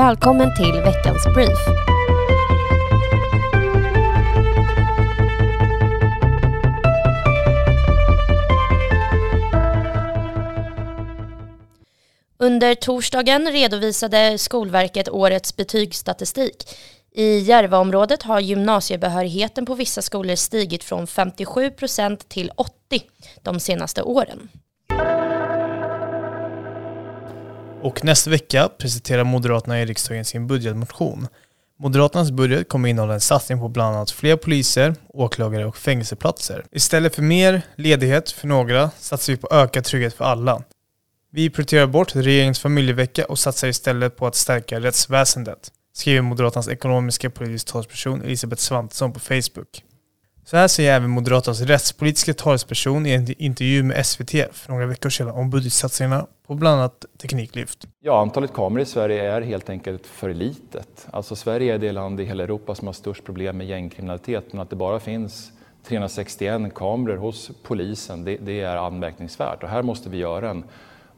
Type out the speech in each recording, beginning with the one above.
Välkommen till veckans brief. Under torsdagen redovisade Skolverket årets betygsstatistik. I Järvaområdet har gymnasiebehörigheten på vissa skolor stigit från 57 procent till 80 de senaste åren. Och nästa vecka presenterar Moderaterna i riksdagen sin budgetmotion. Moderaternas budget kommer innehålla en satsning på bland annat fler poliser, åklagare och fängelseplatser. Istället för mer ledighet för några satsar vi på ökad trygghet för alla. Vi prioriterar bort regeringens familjevecka och satsar istället på att stärka rättsväsendet, skriver Moderaternas ekonomiska politiska talsperson Elisabeth Svantesson på Facebook. Så här säger även Moderaternas rättspolitiska talesperson i en intervju med SVT för några veckor sedan om budgetsatsningarna på bland annat Tekniklyft. Ja, antalet kameror i Sverige är helt enkelt för litet. Alltså Sverige är det land i hela Europa som har störst problem med gängkriminalitet, men att det bara finns 361 kameror hos polisen, det, det är anmärkningsvärt och här måste vi göra en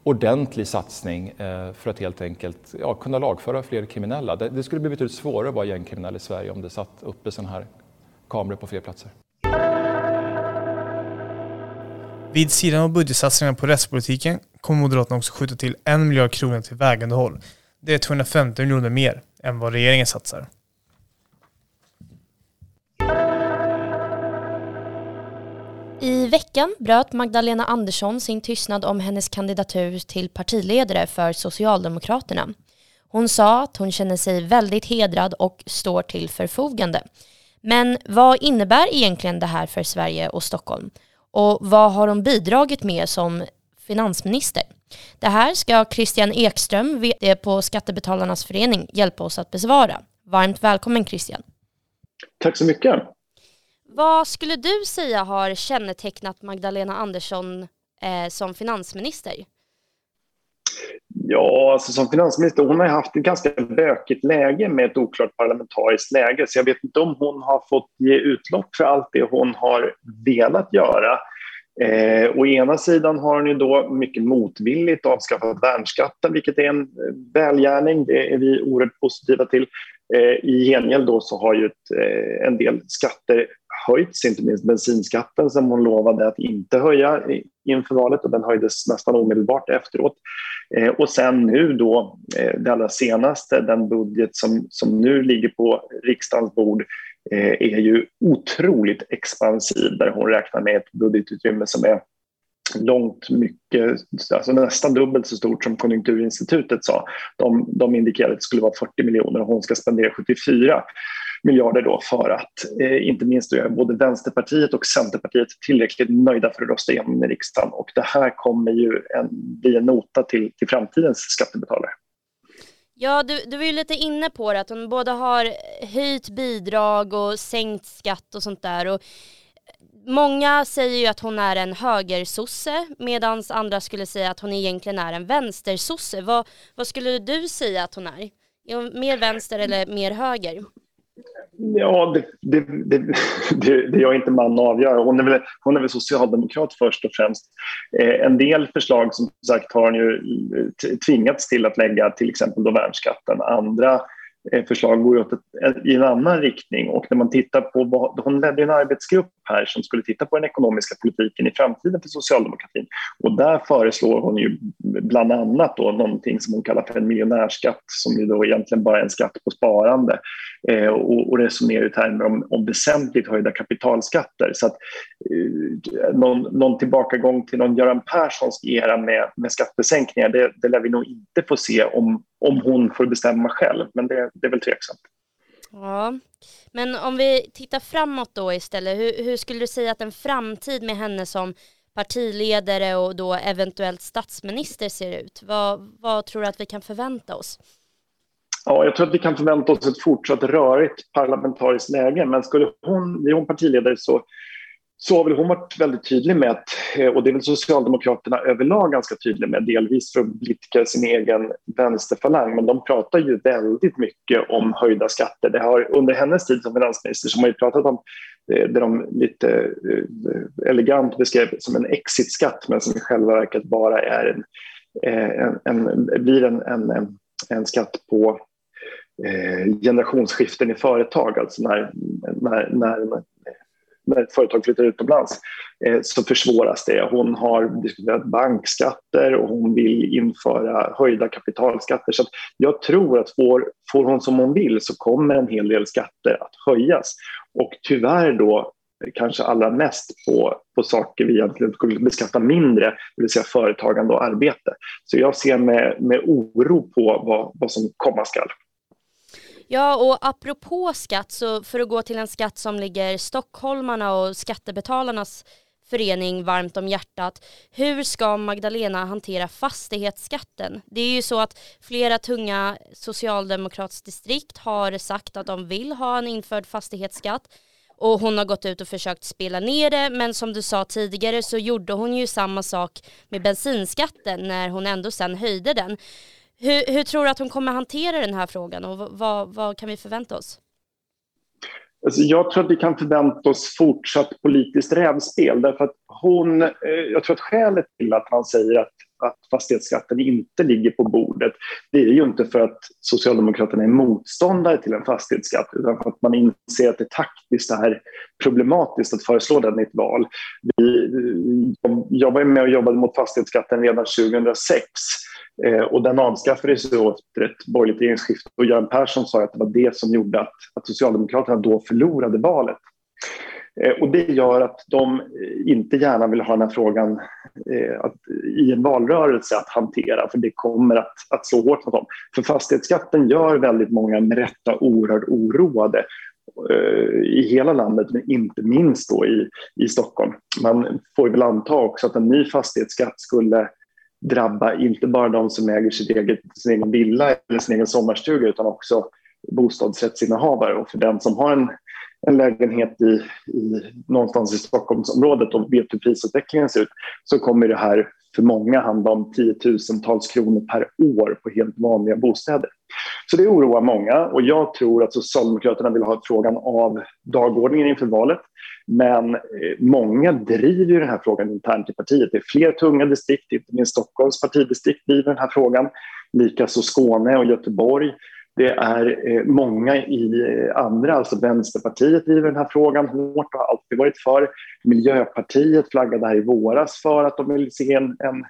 ordentlig satsning eh, för att helt enkelt ja, kunna lagföra fler kriminella. Det, det skulle bli betydligt svårare att vara gängkriminell i Sverige om det satt uppe sådana här kameror på fler platser. Vid sidan av budgetsatsningarna på rättspolitiken kommer Moderaterna också skjuta till en miljard kronor till vägunderhåll. Det är 250 miljoner mer än vad regeringen satsar. I veckan bröt Magdalena Andersson sin tystnad om hennes kandidatur till partiledare för Socialdemokraterna. Hon sa att hon känner sig väldigt hedrad och står till förfogande. Men vad innebär egentligen det här för Sverige och Stockholm? Och vad har hon bidragit med som finansminister? Det här ska Christian Ekström, VD på Skattebetalarnas förening, hjälpa oss att besvara. Varmt välkommen Christian. Tack så mycket. Vad skulle du säga har kännetecknat Magdalena Andersson eh, som finansminister? Ja, alltså som finansminister, hon har haft ett ganska bökigt läge med ett oklart parlamentariskt läge, så jag vet inte om hon har fått ge utlopp för allt det hon har velat göra. Eh, å ena sidan har hon ju då mycket motvilligt avskaffat värnskatten, vilket är en eh, välgärning. Det är vi oerhört positiva till. Eh, I gengäld då så har ju ett, eh, en del skatter höjts, inte minst bensinskatten som hon lovade att inte höja inför valet och den höjdes nästan omedelbart efteråt. Eh, och sen nu då, eh, det allra senaste, den budget som, som nu ligger på riksdagens bord eh, är ju otroligt expansiv där hon räknar med ett budgetutrymme som är långt mycket, alltså nästan dubbelt så stort som Konjunkturinstitutet sa. De, de indikerade att det skulle vara 40 miljoner och hon ska spendera 74 miljarder då för att eh, inte minst göra både Vänsterpartiet och Centerpartiet tillräckligt nöjda för att rösta igenom i riksdagen. Och det här kommer ju en, bli en nota till, till framtidens skattebetalare. Ja, du, du var ju lite inne på det, att hon både har höjt bidrag och sänkt skatt och sånt där. Och många säger ju att hon är en högersosse medan andra skulle säga att hon egentligen är en vänstersosse. Vad, vad skulle du säga att hon är? Är hon mer vänster eller mer höger? Ja, det, det, det, det, det är jag inte man att avgöra. Hon är, väl, hon är väl socialdemokrat först och främst. Eh, en del förslag som sagt har hon ju eh, tvingats till att lägga, till exempel då värnskatten. Andra Eh, förslag går åt ett, i en annan riktning. Och när man tittar på, vad, hon ledde en arbetsgrupp här som skulle titta på den ekonomiska politiken i framtiden för socialdemokratin. Och där föreslår hon ju bland annat då någonting som hon kallar för en miljonärskatt som ju då egentligen bara är en skatt på sparande eh, och, och resonerar i termer om, om väsentligt höjda kapitalskatter. Så att eh, någon, någon tillbakagång till någon Göran Perssons era med, med skattesänkningar, det, det lär vi nog inte få se om, om hon får bestämma själv. Men det, det är väl tveksamt. Ja, men om vi tittar framåt då istället, hur, hur skulle du säga att en framtid med henne som partiledare och då eventuellt statsminister ser ut? Vad, vad tror du att vi kan förvänta oss? Ja, jag tror att vi kan förvänta oss ett fortsatt rörigt parlamentariskt läge, men skulle hon, blir hon partiledare så så har väl hon varit väldigt tydlig med, att, eh, och det är väl Socialdemokraterna överlag ganska tydliga med, delvis för att blidka sin egen vänsterfalang, men de pratar ju väldigt mycket om höjda skatter. Det har, under hennes tid som finansminister så har man ju pratat om eh, det de lite eh, elegant beskrev som en exitskatt, men som i själva verket bara är en, en, en blir en, en, en skatt på generationsskiften i företag, alltså när, när, när, när ett företag flyttar utomlands eh, så försvåras det. Hon har diskuterat bankskatter och hon vill införa höjda kapitalskatter. Så jag tror att får, får hon som hon vill så kommer en hel del skatter att höjas. Och tyvärr då kanske allra mest på, på saker vi egentligen skulle beskatta mindre, det vill säga företagande och arbete. Så jag ser med, med oro på vad, vad som komma skall. Ja, och apropå skatt, så för att gå till en skatt som ligger stockholmarna och skattebetalarnas förening varmt om hjärtat. Hur ska Magdalena hantera fastighetsskatten? Det är ju så att flera tunga socialdemokratiska distrikt har sagt att de vill ha en införd fastighetsskatt och hon har gått ut och försökt spela ner det men som du sa tidigare så gjorde hon ju samma sak med bensinskatten när hon ändå sen höjde den. Hur, hur tror du att hon kommer hantera den här frågan och vad, vad kan vi förvänta oss? Alltså jag tror att vi kan förvänta oss fortsatt politiskt rävspel därför att hon, eh, jag tror att skälet till att han säger att, att fastighetsskatten inte ligger på bordet det är ju inte för att Socialdemokraterna är motståndare till en fastighetsskatt utan för att man inser att det taktiskt är problematiskt att föreslå den i ett val. Vi, jag var med och jobbade mot fastighetsskatten redan 2006 eh, och den avskaffades efter ett borgerligt regeringsskifte och Göran Persson sa att det var det som gjorde att, att Socialdemokraterna då förlorade valet. Eh, och det gör att de eh, inte gärna vill ha den här frågan eh, att, i en valrörelse att hantera, för det kommer att, att slå hårt mot dem. För fastighetsskatten gör väldigt många med rätta oerhört oroade eh, i hela landet, men inte minst då i, i Stockholm. Man får väl anta också att en ny fastighetsskatt skulle drabba inte bara de som äger sitt eget, sin egen villa eller sin egen sommarstuga utan också bostadsrättsinnehavare. Och för den som har en, en lägenhet i, i, någonstans i Stockholmsområdet och vet hur prisutvecklingen ser ut så kommer det här för många handla om tiotusentals kronor per år på helt vanliga bostäder. Så det oroar många och jag tror att Socialdemokraterna vill ha frågan av dagordningen inför valet. Men eh, många driver den här frågan internt i partiet. Det är fler tunga distrikt, inte minst Stockholms partidistrikt driver den här frågan. Likaså Skåne och Göteborg. Det är eh, många i eh, andra, alltså Vänsterpartiet driver den här frågan hårt och har alltid varit för. Miljöpartiet flaggade här i våras för att de vill se en, en,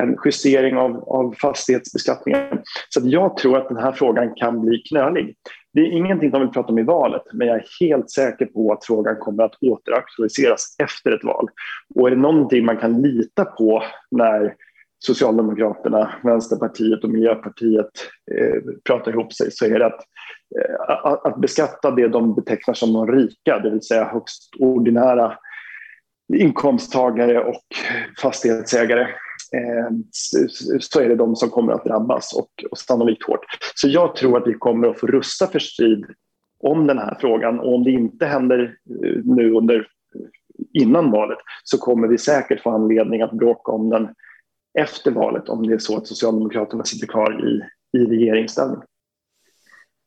en justering av, av fastighetsbeskattningen. Så jag tror att den här frågan kan bli knölig. Det är ingenting de vill prata om i valet, men jag är helt säker på att frågan kommer att återaktualiseras efter ett val. Och är det någonting man kan lita på när Socialdemokraterna, Vänsterpartiet och Miljöpartiet eh, pratar ihop sig så är det att, eh, att beskatta det de betecknar som de rika, det vill säga högst ordinära inkomsttagare och fastighetsägare eh, så är det de som kommer att drabbas och, och sannolikt hårt. Så jag tror att vi kommer att få rusta för strid om den här frågan och om det inte händer eh, nu under innan valet så kommer vi säkert få anledning att bråka om den efter valet om det är så att Socialdemokraterna sitter kvar i, i regeringsställning.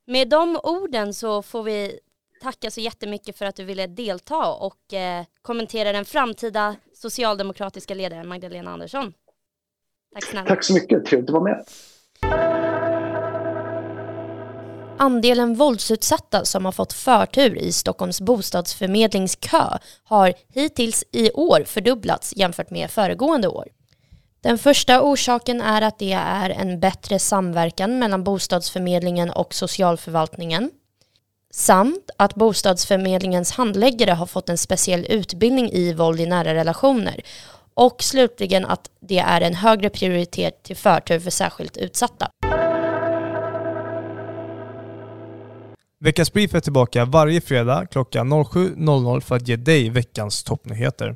Med de orden så får vi tacka så jättemycket för att du ville delta och eh, kommentera den framtida socialdemokratiska ledaren Magdalena Andersson. Tack snälla. Tack så mycket, trevligt att vara med. Andelen våldsutsatta som har fått förtur i Stockholms bostadsförmedlings kö har hittills i år fördubblats jämfört med föregående år. Den första orsaken är att det är en bättre samverkan mellan bostadsförmedlingen och socialförvaltningen samt att bostadsförmedlingens handläggare har fått en speciell utbildning i våld i nära relationer och slutligen att det är en högre prioritet till förtur för särskilt utsatta. Veckans Brief är tillbaka varje fredag klockan 07.00 för att ge dig veckans toppnyheter.